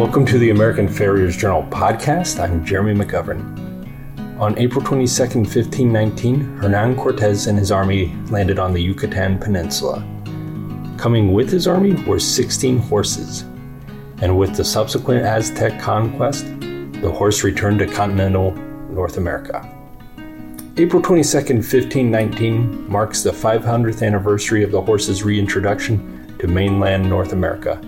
Welcome to the American Farriers Journal podcast. I'm Jeremy McGovern. On April 22, 1519, Hernan Cortez and his army landed on the Yucatan Peninsula. Coming with his army were 16 horses, and with the subsequent Aztec conquest, the horse returned to continental North America. April 22, 1519 marks the 500th anniversary of the horse's reintroduction to mainland North America.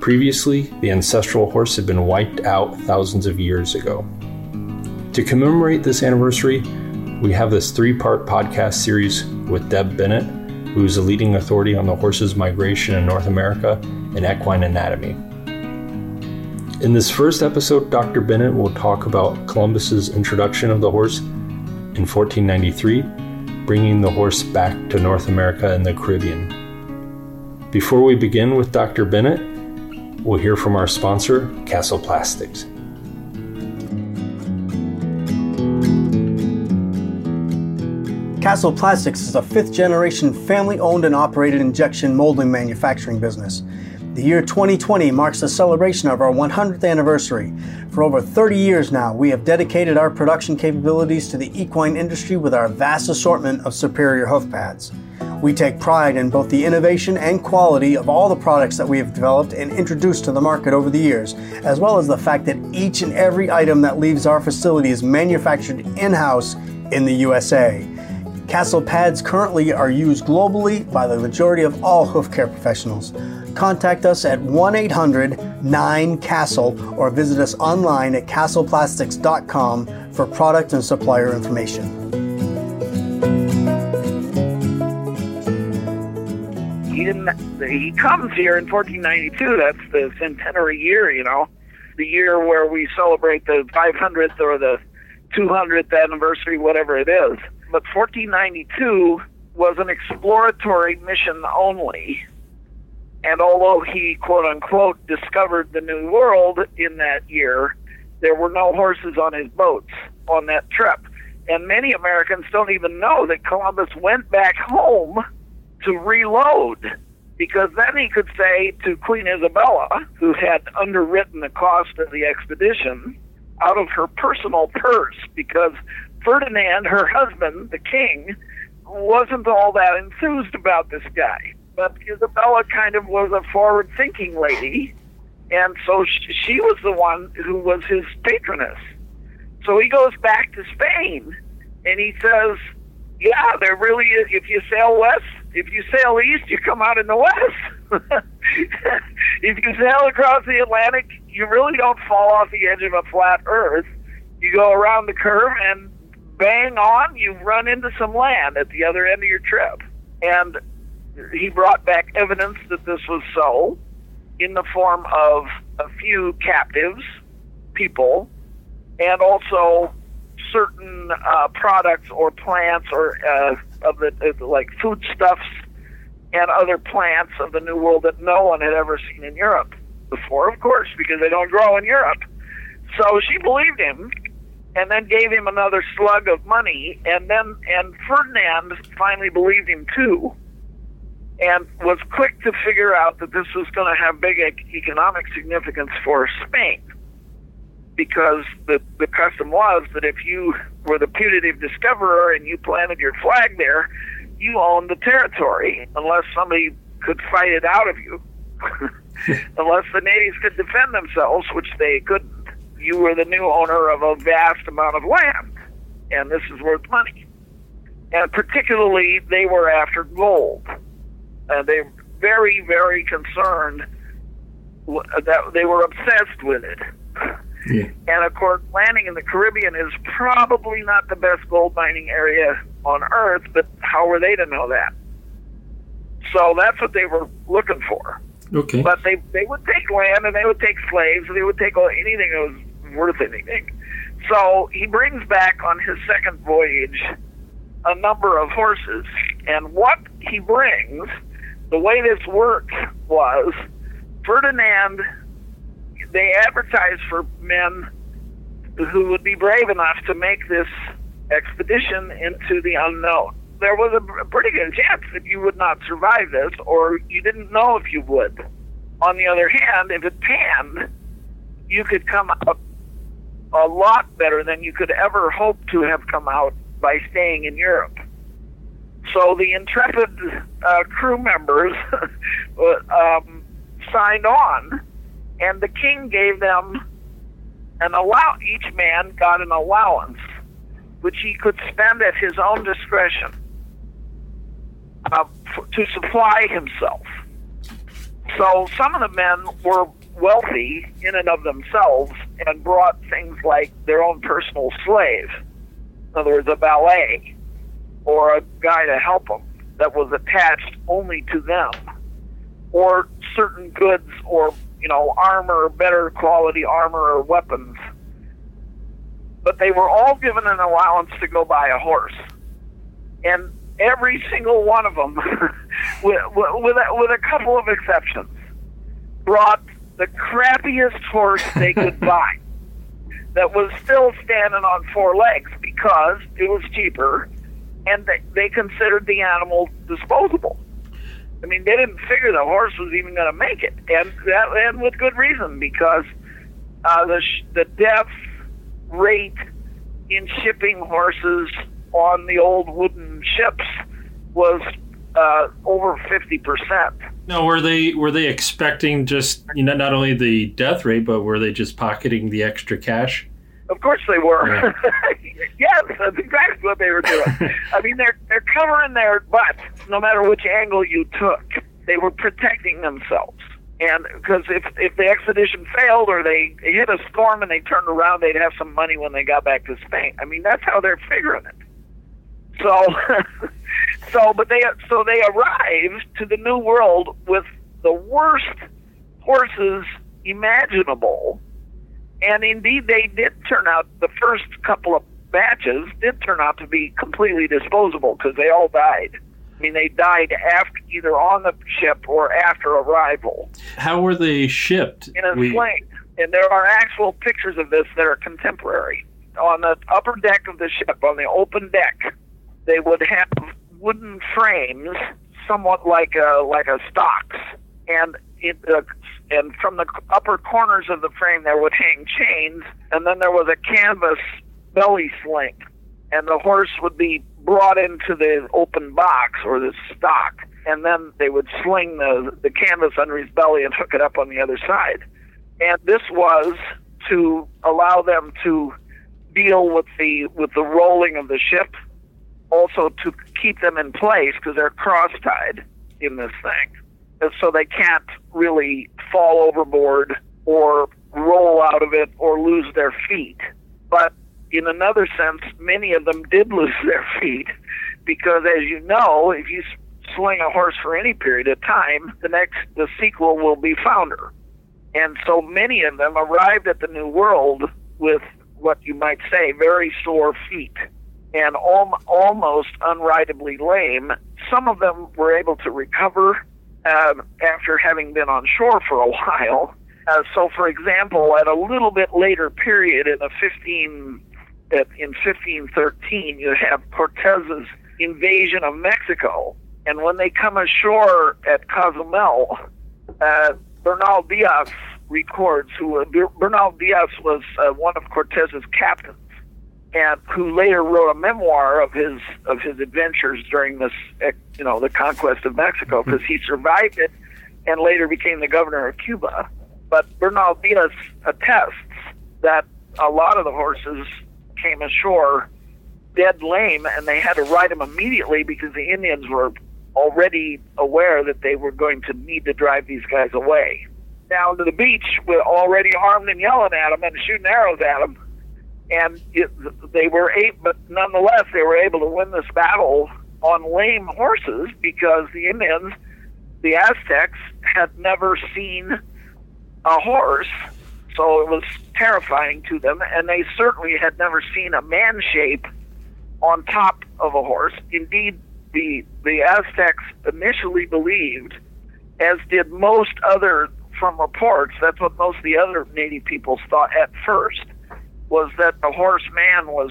Previously, the ancestral horse had been wiped out thousands of years ago. To commemorate this anniversary, we have this three part podcast series with Deb Bennett, who is a leading authority on the horse's migration in North America and equine anatomy. In this first episode, Dr. Bennett will talk about Columbus's introduction of the horse in 1493, bringing the horse back to North America and the Caribbean. Before we begin with Dr. Bennett, we'll hear from our sponsor, Castle Plastics. Castle Plastics is a fifth generation family owned and operated injection molding manufacturing business. The year 2020 marks the celebration of our 100th anniversary. For over 30 years now, we have dedicated our production capabilities to the equine industry with our vast assortment of superior hoof pads. We take pride in both the innovation and quality of all the products that we have developed and introduced to the market over the years, as well as the fact that each and every item that leaves our facility is manufactured in house in the USA. Castle pads currently are used globally by the majority of all hoof care professionals. Contact us at 1 800 9 Castle or visit us online at castleplastics.com for product and supplier information. He. He comes here in 1492. That's the centenary year, you know, the year where we celebrate the 500th or the 200th anniversary, whatever it is but 1492 was an exploratory mission only. And although he, quote unquote, discovered the New World in that year, there were no horses on his boats on that trip. And many Americans don't even know that Columbus went back home to reload because then he could say to Queen Isabella, who had underwritten the cost of the expedition, out of her personal purse because Ferdinand, her husband, the king, wasn't all that enthused about this guy. But Isabella kind of was a forward thinking lady, and so she was the one who was his patroness. So he goes back to Spain and he says, Yeah, there really is. If you sail west, if you sail east, you come out in the west. if you sail across the Atlantic, you really don't fall off the edge of a flat earth. You go around the curve and bang on, you run into some land at the other end of your trip. And he brought back evidence that this was so in the form of a few captives, people, and also certain uh, products or plants or uh, of the uh, like foodstuffs and other plants of the New World that no one had ever seen in Europe before, of course, because they don't grow in Europe. So she believed him and then gave him another slug of money and then and Ferdinand finally believed him too and was quick to figure out that this was going to have big economic significance for Spain because the the custom was that if you were the putative discoverer and you planted your flag there you owned the territory unless somebody could fight it out of you unless the natives could defend themselves which they couldn't you were the new owner of a vast amount of land, and this is worth money. And particularly, they were after gold. And they were very, very concerned that they were obsessed with it. Yeah. And of course, landing in the Caribbean is probably not the best gold mining area on Earth, but how were they to know that? So that's what they were looking for. Okay. But they they would take land and they would take slaves and they would take anything that was worth anything. So he brings back on his second voyage a number of horses. And what he brings, the way this worked was Ferdinand, they advertised for men who would be brave enough to make this expedition into the unknown. There was a pretty good chance that you would not survive this, or you didn't know if you would. On the other hand, if it panned, you could come out a lot better than you could ever hope to have come out by staying in Europe. So the intrepid uh, crew members um, signed on, and the king gave them an allow. Each man got an allowance, which he could spend at his own discretion uh, f- to supply himself. So some of the men were wealthy in and of themselves and brought things like their own personal slave, in other words, a valet or a guy to help them that was attached only to them, or certain goods or you know armor, better quality armor or weapons. But they were all given an allowance to go buy a horse, and every single one of them, with, with, a, with a couple of exceptions, brought the crappiest horse they could buy that was still standing on four legs because it was cheaper and they, they considered the animal disposable. I mean, they didn't figure the horse was even going to make it, and that and with good reason because uh, the sh- the death rate in shipping horses on the old wooden ships was uh, over fifty percent. No, were they were they expecting just you know not only the death rate, but were they just pocketing the extra cash? Of course they were. Yeah. yes, that's exactly what they were doing. I mean, they're they're covering their butts no matter which angle you took. They were protecting themselves. And because if if the expedition failed or they hit a storm and they turned around, they'd have some money when they got back to Spain. I mean, that's how they're figuring it. So, so but they so they arrived to the New World with the worst horses imaginable and indeed, they did turn out, the first couple of batches did turn out to be completely disposable because they all died. I mean, they died after either on the ship or after arrival. How were they shipped? In a we... sling. And there are actual pictures of this that are contemporary. On the upper deck of the ship, on the open deck, they would have wooden frames, somewhat like a like a stocks, and it, uh, and from the upper corners of the frame there would hang chains, and then there was a canvas belly sling, and the horse would be brought into the open box or the stock, and then they would sling the the canvas under his belly and hook it up on the other side, and this was to allow them to deal with the with the rolling of the ship, also to keep them in place because they're cross tied in this thing so they can't really fall overboard or roll out of it or lose their feet. But in another sense, many of them did lose their feet because, as you know, if you sling a horse for any period of time, the next the sequel will be founder. And so many of them arrived at the New World with what you might say very sore feet and al- almost unrideably lame. Some of them were able to recover um, after having been on shore for a while. Uh, so, for example, at a little bit later period in the 15 in 1513, you have Cortez's invasion of Mexico, and when they come ashore at Cozumel, uh, Bernal Diaz records who uh, Bernal Diaz was uh, one of Cortez's captains and who later wrote a memoir of his of his adventures during this you know the conquest of Mexico because mm-hmm. he survived it and later became the governor of Cuba. But Bernal Diaz attests that a lot of the horses came ashore dead lame and they had to ride them immediately because the Indians were already aware that they were going to need to drive these guys away. Down to the beach, with already armed and yelling at them and shooting arrows at them and it, they were able, but nonetheless, they were able to win this battle on lame horses because the Indians, the Aztecs, had never seen a horse, so it was terrifying to them, and they certainly had never seen a man shape on top of a horse. Indeed, the the Aztecs initially believed, as did most other from reports, that's what most of the other native peoples thought at first was that the horse man was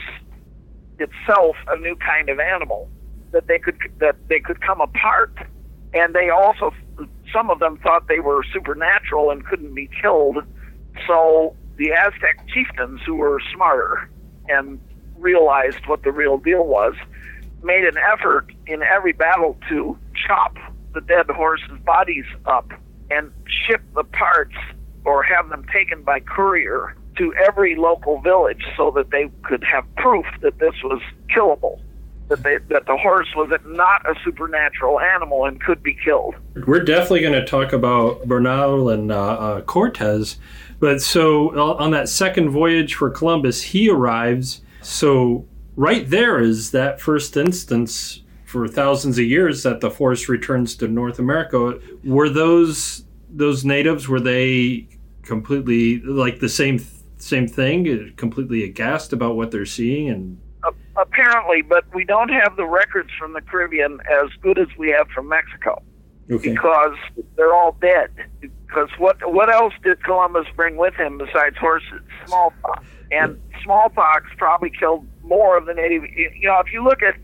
itself a new kind of animal that they could that they could come apart and they also some of them thought they were supernatural and couldn't be killed. So the Aztec chieftains, who were smarter and realized what the real deal was, made an effort in every battle to chop the dead horses' bodies up and ship the parts or have them taken by courier to every local village so that they could have proof that this was killable, that they, that the horse was not a supernatural animal and could be killed. We're definitely going to talk about Bernal and uh, uh, Cortez, but so uh, on that second voyage for Columbus, he arrives. So right there is that first instance for thousands of years that the horse returns to North America. Were those those natives were they completely like the same same thing, completely aghast about what they're seeing and apparently, but we don't have the records from the Caribbean as good as we have from Mexico okay. because they're all dead. Because what what else did Columbus bring with him besides horses? Smallpox, and smallpox probably killed more of the native. You know, if you look at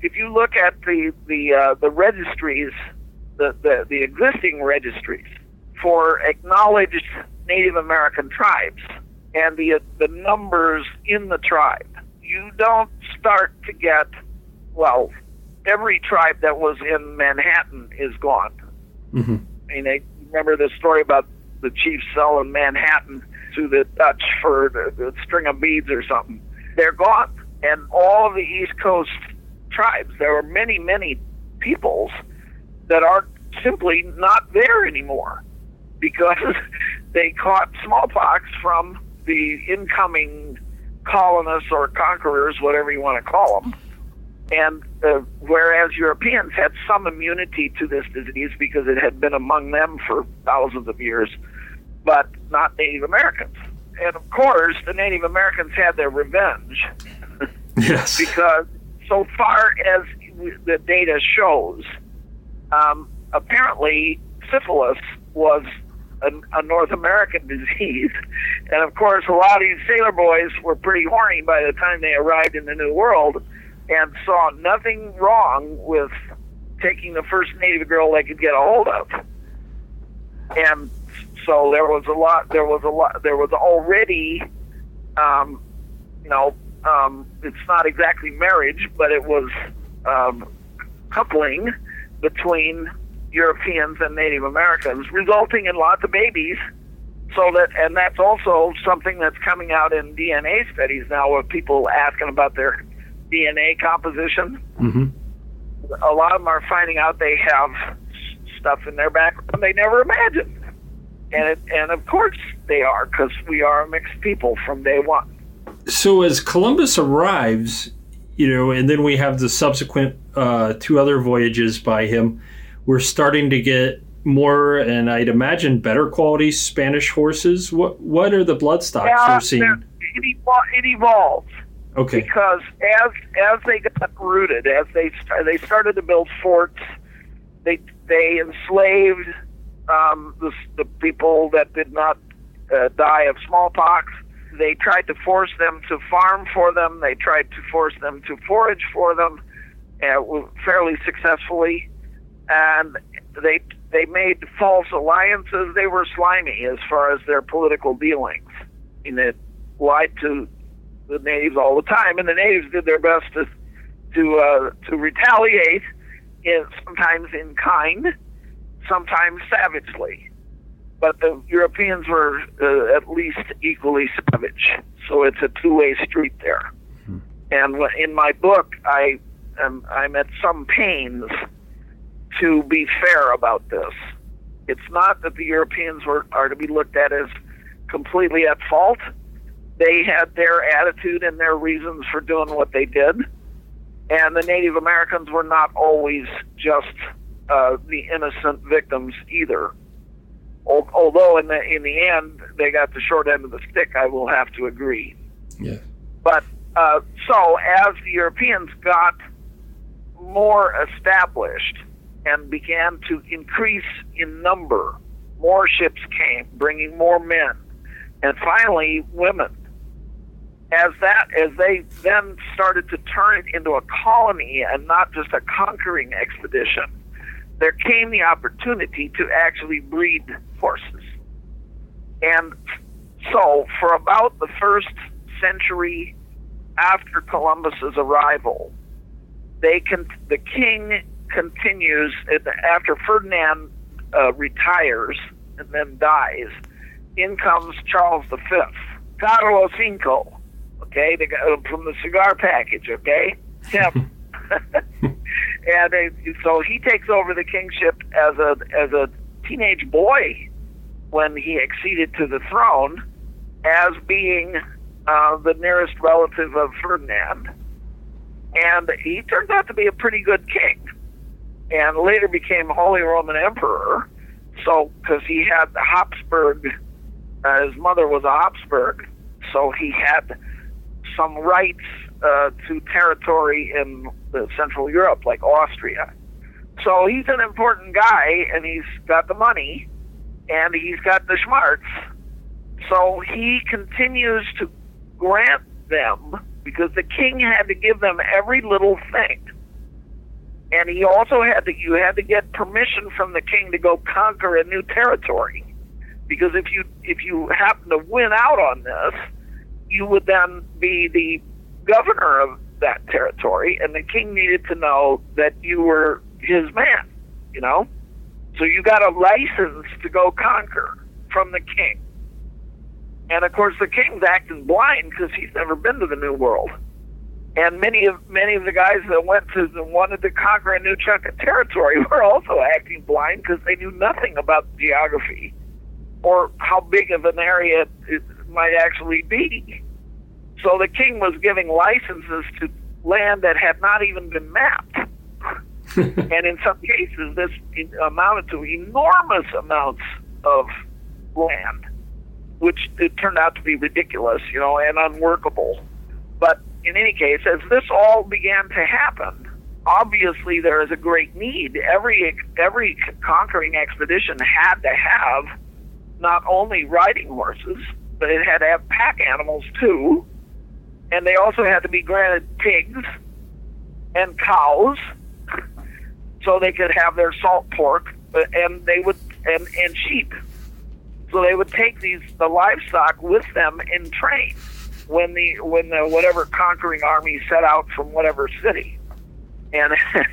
if you look at the the uh, the registries, the, the the existing registries for acknowledged Native American tribes and the the numbers in the tribe, you don't start to get well. Every tribe that was in Manhattan is gone. Mm-hmm. I mean, I remember the story about the chiefs selling Manhattan to the Dutch for a string of beads or something. They're gone, and all of the East Coast tribes. There are many, many peoples that are simply not there anymore because they caught smallpox from the incoming colonists or conquerors, whatever you want to call them. And uh, whereas Europeans had some immunity to this disease because it had been among them for thousands of years, but not Native Americans. And of course, the Native Americans had their revenge. yes. because so far as the data shows, um, apparently syphilis was a, a North American disease. And of course, a lot of these sailor boys were pretty horny by the time they arrived in the New World and saw nothing wrong with taking the first native girl they could get a hold of. And so there was a lot, there was a lot, there was already, um, you know, um, it's not exactly marriage, but it was um, coupling between Europeans and Native Americans, resulting in lots of babies. So that, and that's also something that's coming out in DNA studies now, with people asking about their DNA composition. Mm-hmm. A lot of them are finding out they have stuff in their background they never imagined, and it, and of course they are because we are a mixed people from day one. So as Columbus arrives, you know, and then we have the subsequent uh, two other voyages by him we're starting to get more and I'd imagine better quality Spanish horses. What what are the blood stocks yeah, we're seeing? It, it evolves. Okay. Because as as they got rooted, as they they started to build forts, they they enslaved um, the the people that did not uh, die of smallpox. They tried to force them to farm for them. They tried to force them to forage for them, uh, fairly successfully and they they made false alliances. They were slimy as far as their political dealings. And they lied to the natives all the time, and the natives did their best to to uh, to retaliate, in, sometimes in kind, sometimes savagely. But the Europeans were uh, at least equally savage. So it's a two-way street there. Mm-hmm. And in my book, I am I'm at some pains to be fair about this. It's not that the Europeans were, are to be looked at as completely at fault. They had their attitude and their reasons for doing what they did. And the Native Americans were not always just uh, the innocent victims either. Although in the in the end they got the short end of the stick, I will have to agree. Yeah. But uh, so as the Europeans got more established, and began to increase in number. More ships came, bringing more men, and finally women. As that, as they then started to turn it into a colony and not just a conquering expedition, there came the opportunity to actually breed horses. And so, for about the first century after Columbus's arrival, they can the king continues after Ferdinand uh, retires and then dies. In comes Charles V, Carlos Cinco, okay, the, from the cigar package, okay, him. and uh, so he takes over the kingship as a as a teenage boy when he acceded to the throne as being uh, the nearest relative of Ferdinand. And he turned out to be a pretty good king and later became Holy Roman Emperor. So, because he had the Habsburg, uh, his mother was a Habsburg, so he had some rights uh, to territory in Central Europe, like Austria. So he's an important guy, and he's got the money, and he's got the smarts. So he continues to grant them because the king had to give them every little thing. And he also had to you had to get permission from the king to go conquer a new territory. Because if you if you happen to win out on this, you would then be the governor of that territory and the king needed to know that you were his man, you know? So you got a license to go conquer from the king. And of course, the king's acting blind because he's never been to the New World. And many of many of the guys that went to the, wanted to conquer a new chunk of territory were also acting blind because they knew nothing about geography or how big of an area it might actually be. So the king was giving licenses to land that had not even been mapped. and in some cases, this amounted to enormous amounts of land which it turned out to be ridiculous, you know, and unworkable. But in any case, as this all began to happen, obviously there is a great need. Every every conquering expedition had to have not only riding horses, but it had to have pack animals too, and they also had to be granted pigs and cows, so they could have their salt pork, uh, and they would and and sheep. So they would take these the livestock with them in train when the when the whatever conquering army set out from whatever city. And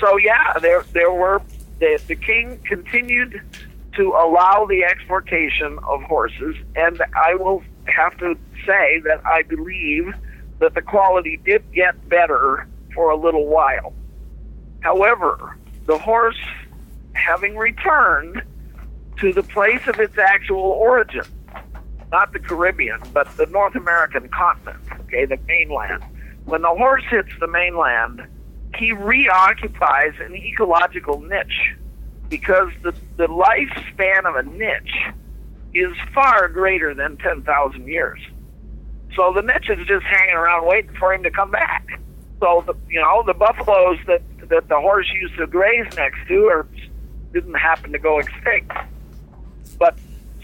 so yeah, there there were the, the king continued to allow the exportation of horses, and I will have to say that I believe that the quality did get better for a little while. However, the horse having returned to the place of its actual origin, not the Caribbean, but the North American continent, okay, the mainland. When the horse hits the mainland, he reoccupies an ecological niche because the, the lifespan of a niche is far greater than 10,000 years. So the niche is just hanging around waiting for him to come back. So the you know the buffaloes that that the horse used to graze next to are didn't happen to go extinct. But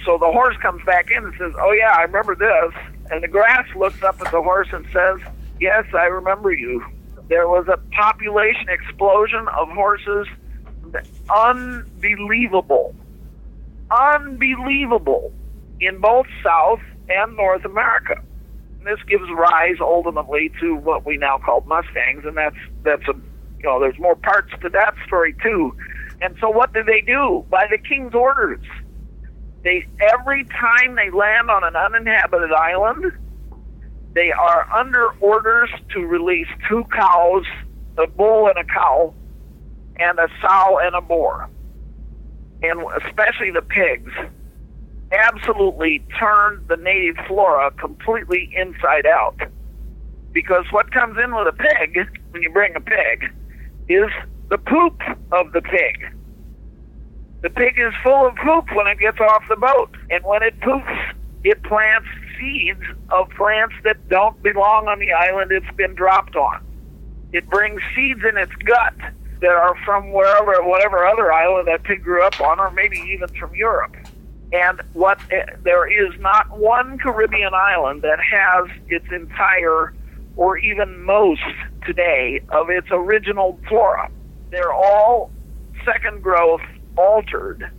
so the horse comes back in and says, "Oh yeah, I remember this." And the grass looks up at the horse and says, "Yes, I remember you. There was a population explosion of horses, unbelievable, unbelievable, in both South and North America." And this gives rise ultimately to what we now call Mustangs, and that's that's a you know there's more parts to that story too. And so what did they do? By the king's orders, they every time they land on an uninhabited island, they are under orders to release two cows, a bull and a cow, and a sow and a boar. And especially the pigs absolutely turn the native flora completely inside out. Because what comes in with a pig, when you bring a pig, is the poop of the pig. The pig is full of poop when it gets off the boat. And when it poops, it plants seeds of plants that don't belong on the island it's been dropped on. It brings seeds in its gut that are from wherever, whatever other island that pig grew up on, or maybe even from Europe. And what eh, there is not one Caribbean island that has its entire, or even most today, of its original flora. They're all second growth altered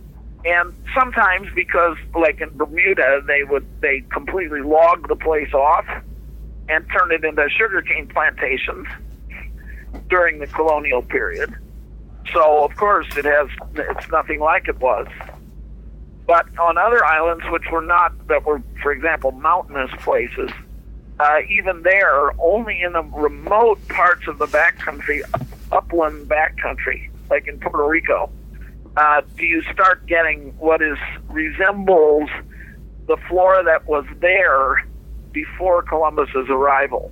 and sometimes because like in Bermuda they would they completely log the place off and turn it into sugarcane plantations during the colonial period. So of course it has it's nothing like it was. But on other islands which were not that were for example mountainous places, uh, even there only in the remote parts of the backcountry, upland backcountry, like in Puerto Rico, uh, do you start getting what is resembles the flora that was there before Columbus's arrival.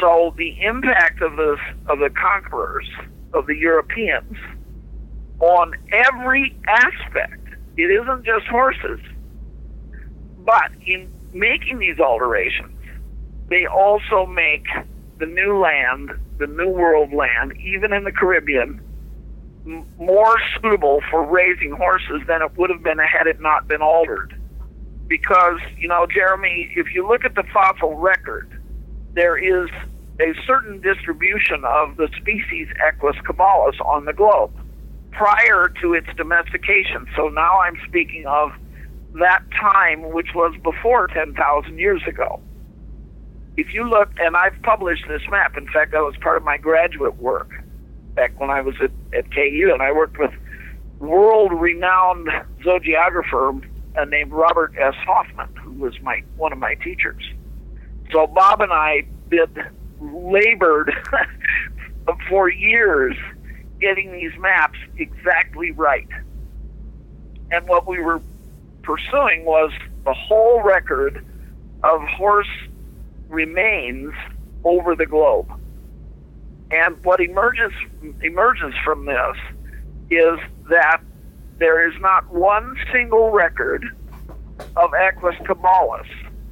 So the impact of this of the conquerors of the Europeans on every aspect. It isn't just horses, but in making these alterations, they also make the new land, the new world land, even in the Caribbean, more suitable for raising horses than it would have been had it not been altered. Because, you know, Jeremy, if you look at the fossil record, there is a certain distribution of the species Equus caballus on the globe prior to its domestication. So now I'm speaking of that time, which was before 10,000 years ago. If you look, and I've published this map, in fact, that was part of my graduate work back when I was at, at KU, and I worked with world-renowned zoographer uh, named Robert S. Hoffmann, who was my one of my teachers. So Bob and I did labored for years getting these maps exactly right. And what we were pursuing was the whole record of horse remains over the globe. And what emerges emerges from this is that there is not one single record of Equus caballus.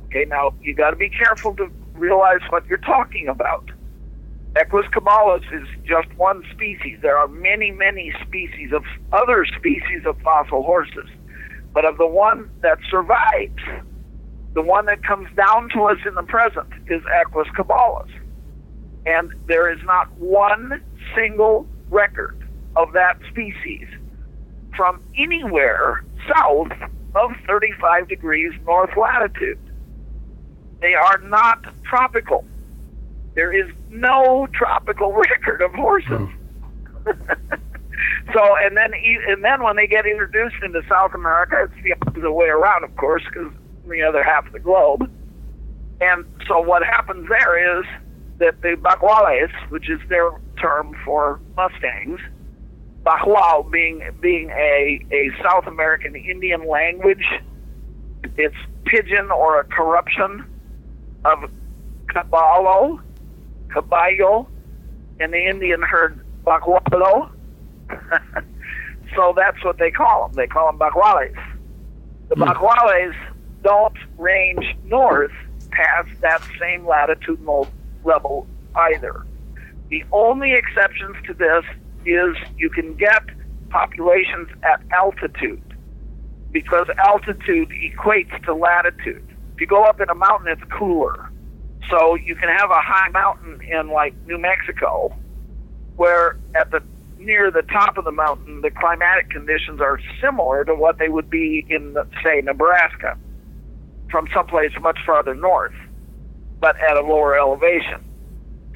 Okay, now you got to be careful to realize what you're talking about. Equus caballus is just one species. There are many, many species of other species of fossil horses. But of the one that survives, the one that comes down to us in the present is Equus caballus. And there is not one single record of that species from anywhere south of 35 degrees north latitude. They are not tropical. There is no tropical record of horses. Mm. so, and then and then when they get introduced into South America, it's the opposite way around, of course, because the other half of the globe. And so what happens there is that the Baguales, which is their term for Mustangs, Bagual being being a, a South American Indian language, it's pidgin or a corruption of caballo, caballo, and the Indian heard bagualo. so that's what they call them. They call them baguales. The hmm. baguales don't range north past that same latitudinal level either. The only exceptions to this is you can get populations at altitude because altitude equates to latitude If you go up in a mountain, it's cooler. So you can have a high mountain in like New Mexico, where at the near the top of the mountain, the climatic conditions are similar to what they would be in, say, Nebraska, from someplace much farther north, but at a lower elevation.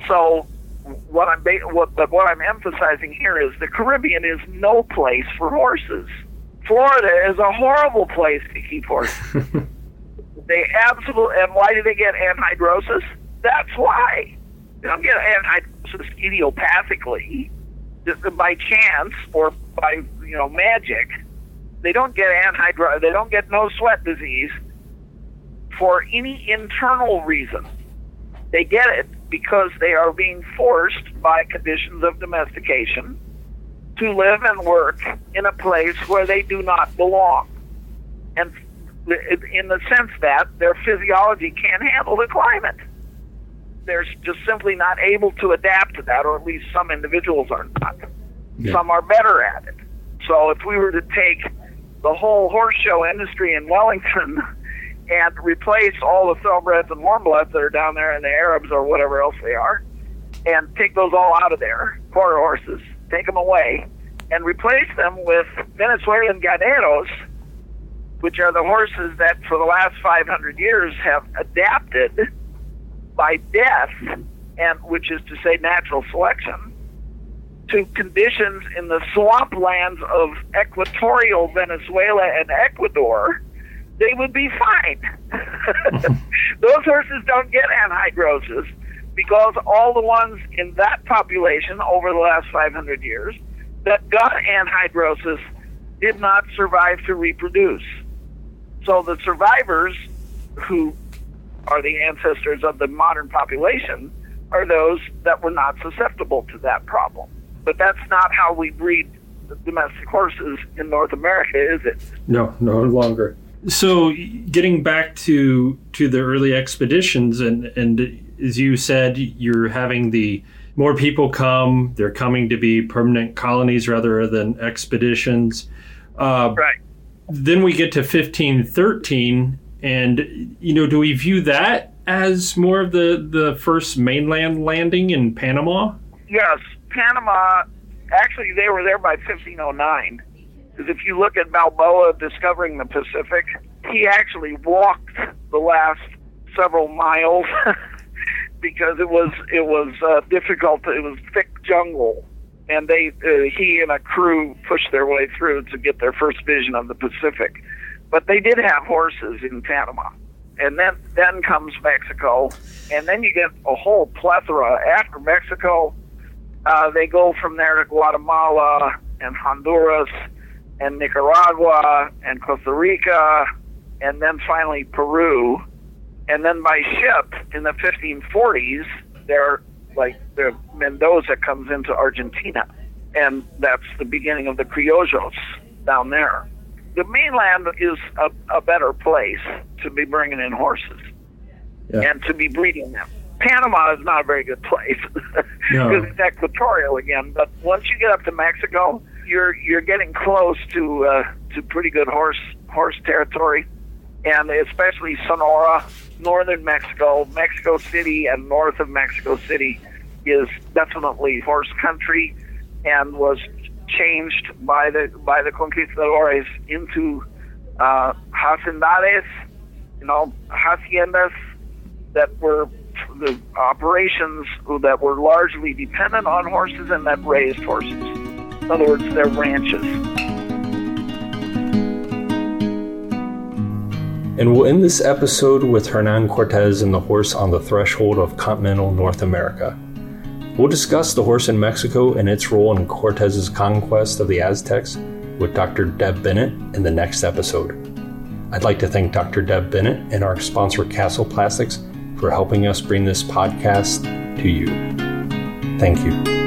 So what I'm what but what I'm emphasizing here is the Caribbean is no place for horses. Florida is a horrible place to keep horses. They absolutely, and why do they get anhidrosis? That's why. They don't get anhidrosis idiopathically, by chance or by you know magic. They don't get anhidrosis. They don't get no sweat disease for any internal reason. They get it because they are being forced by conditions of domestication to live and work in a place where they do not belong. And in the sense that their physiology can't handle the climate. They're just simply not able to adapt to that, or at least some individuals are not. Yeah. Some are better at it. So if we were to take the whole horse show industry in Wellington and replace all the thoroughbreds and warmbloods that are down there and the Arabs or whatever else they are, and take those all out of there, quarter horses, take them away, and replace them with Venezuelan ganados, which are the horses that for the last 500 years have adapted by death, and which is to say natural selection, to conditions in the swamplands of equatorial Venezuela and Ecuador, they would be fine. Those horses don't get anhidrosis because all the ones in that population over the last 500 years that got anhidrosis did not survive to reproduce. So the survivors who are the ancestors of the modern population are those that were not susceptible to that problem. But that's not how we breed domestic horses in North America, is it? No, no longer. So, getting back to to the early expeditions, and and as you said, you're having the more people come. They're coming to be permanent colonies rather than expeditions. Uh, right. Then we get to 1513, and you know, do we view that as more of the the first mainland landing in Panama? Yes, Panama. Actually, they were there by 1509. If you look at Balboa discovering the Pacific, he actually walked the last several miles because it was it was uh, difficult. It was thick jungle, and they uh, he and a crew pushed their way through to get their first vision of the Pacific. But they did have horses in Panama, and then then comes Mexico, and then you get a whole plethora after Mexico. Uh, they go from there to Guatemala and Honduras and Nicaragua and Costa Rica, and then finally Peru. And then by ship in the 1540s, there like the Mendoza comes into Argentina, and that's the beginning of the criollos down there. The mainland is a, a better place to be bringing in horses yeah. and to be breeding them. Panama is not a very good place because no. it's equatorial again. But once you get up to Mexico, you're you're getting close to uh, to pretty good horse horse territory, and especially Sonora, northern Mexico, Mexico City, and north of Mexico City is definitely horse country, and was changed by the by the conquistadores into uh, hacendados, you know, haciendas that were the operations that were largely dependent on horses and that raised horses. In other words, they're ranches. And we'll end this episode with Hernan Cortez and the horse on the threshold of continental North America. We'll discuss the horse in Mexico and its role in Cortez's conquest of the Aztecs with Dr. Deb Bennett in the next episode. I'd like to thank Dr. Deb Bennett and our sponsor, Castle Plastics, for helping us bring this podcast to you. Thank you.